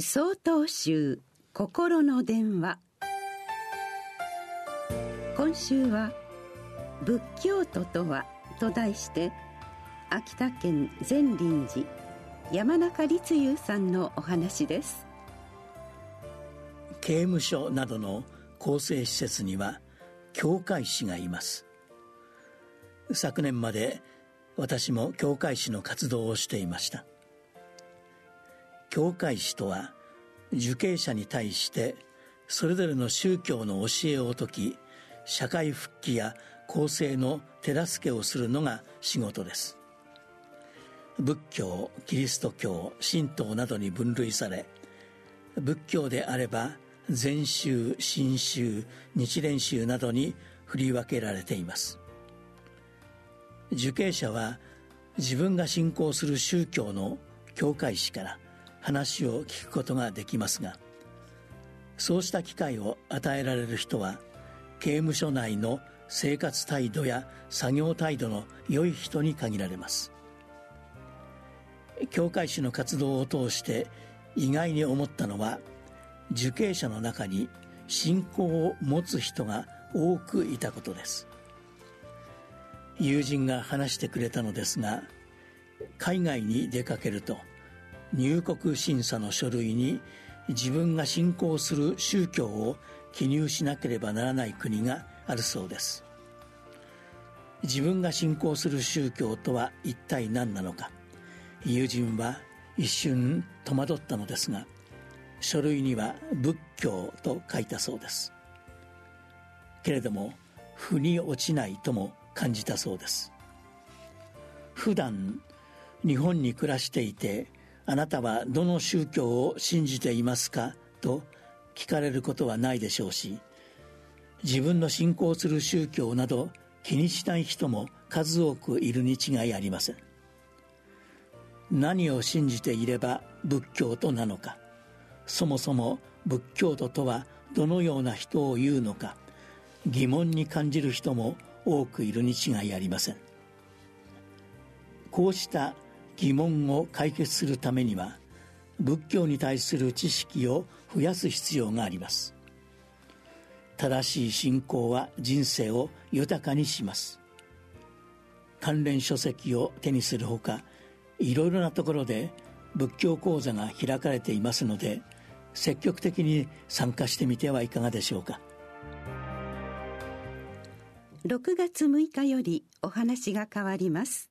総統集心の電話。今週は「仏教徒とは」と題して秋田県善林寺山中立雄さんのお話です。刑務所などの更生施設には教会士がいます。昨年まで私も教会士の活動をしていました。教会士とは受刑者に対してそれぞれの宗教の教えを説き社会復帰や更生の手助けをするのが仕事です。仏教キリスト教神道などに分類され仏教であれば禅宗神宗日蓮宗などに振り分けられています。受刑者は自分が信仰する宗教の教会士から話を聞くことができますがそうした機会を与えられる人は刑務所内の生活態度や作業態度の良い人に限られます。教会士の活動を通して意外に思ったのは受刑者の中に信仰を持つ人が多くいたことです。友人が話してくれたのですが海外に出かけると入国審査の書類に自分が信仰する宗教を記入しなければならない国があるそうです。自分が信仰する宗教とは一体何なのか。友人は一瞬戸惑ったのですが書類には仏教と書いたそうです。けれども腑に落ちないとも感じたそうです。普段日本に暮らしていてあなたはどの宗教を信じていますか？と聞かれることはないでしょうし自分の信仰する宗教など気にしない人も数多くいるに違いありません。何を信じていれば仏教徒なのか？そもそも仏教徒とはどのような人を言うのか？疑問に感じる人も多くいるに違いありません。こうした疑問を解決するためには仏教に対する知識を増やす必要があります。正しい信仰は人生を豊かにします。関連書籍を手にするほかいろいろなところで仏教講座が開かれていますので積極的に参加してみてはいかがでしょうか。6月6日よりお話が変わります。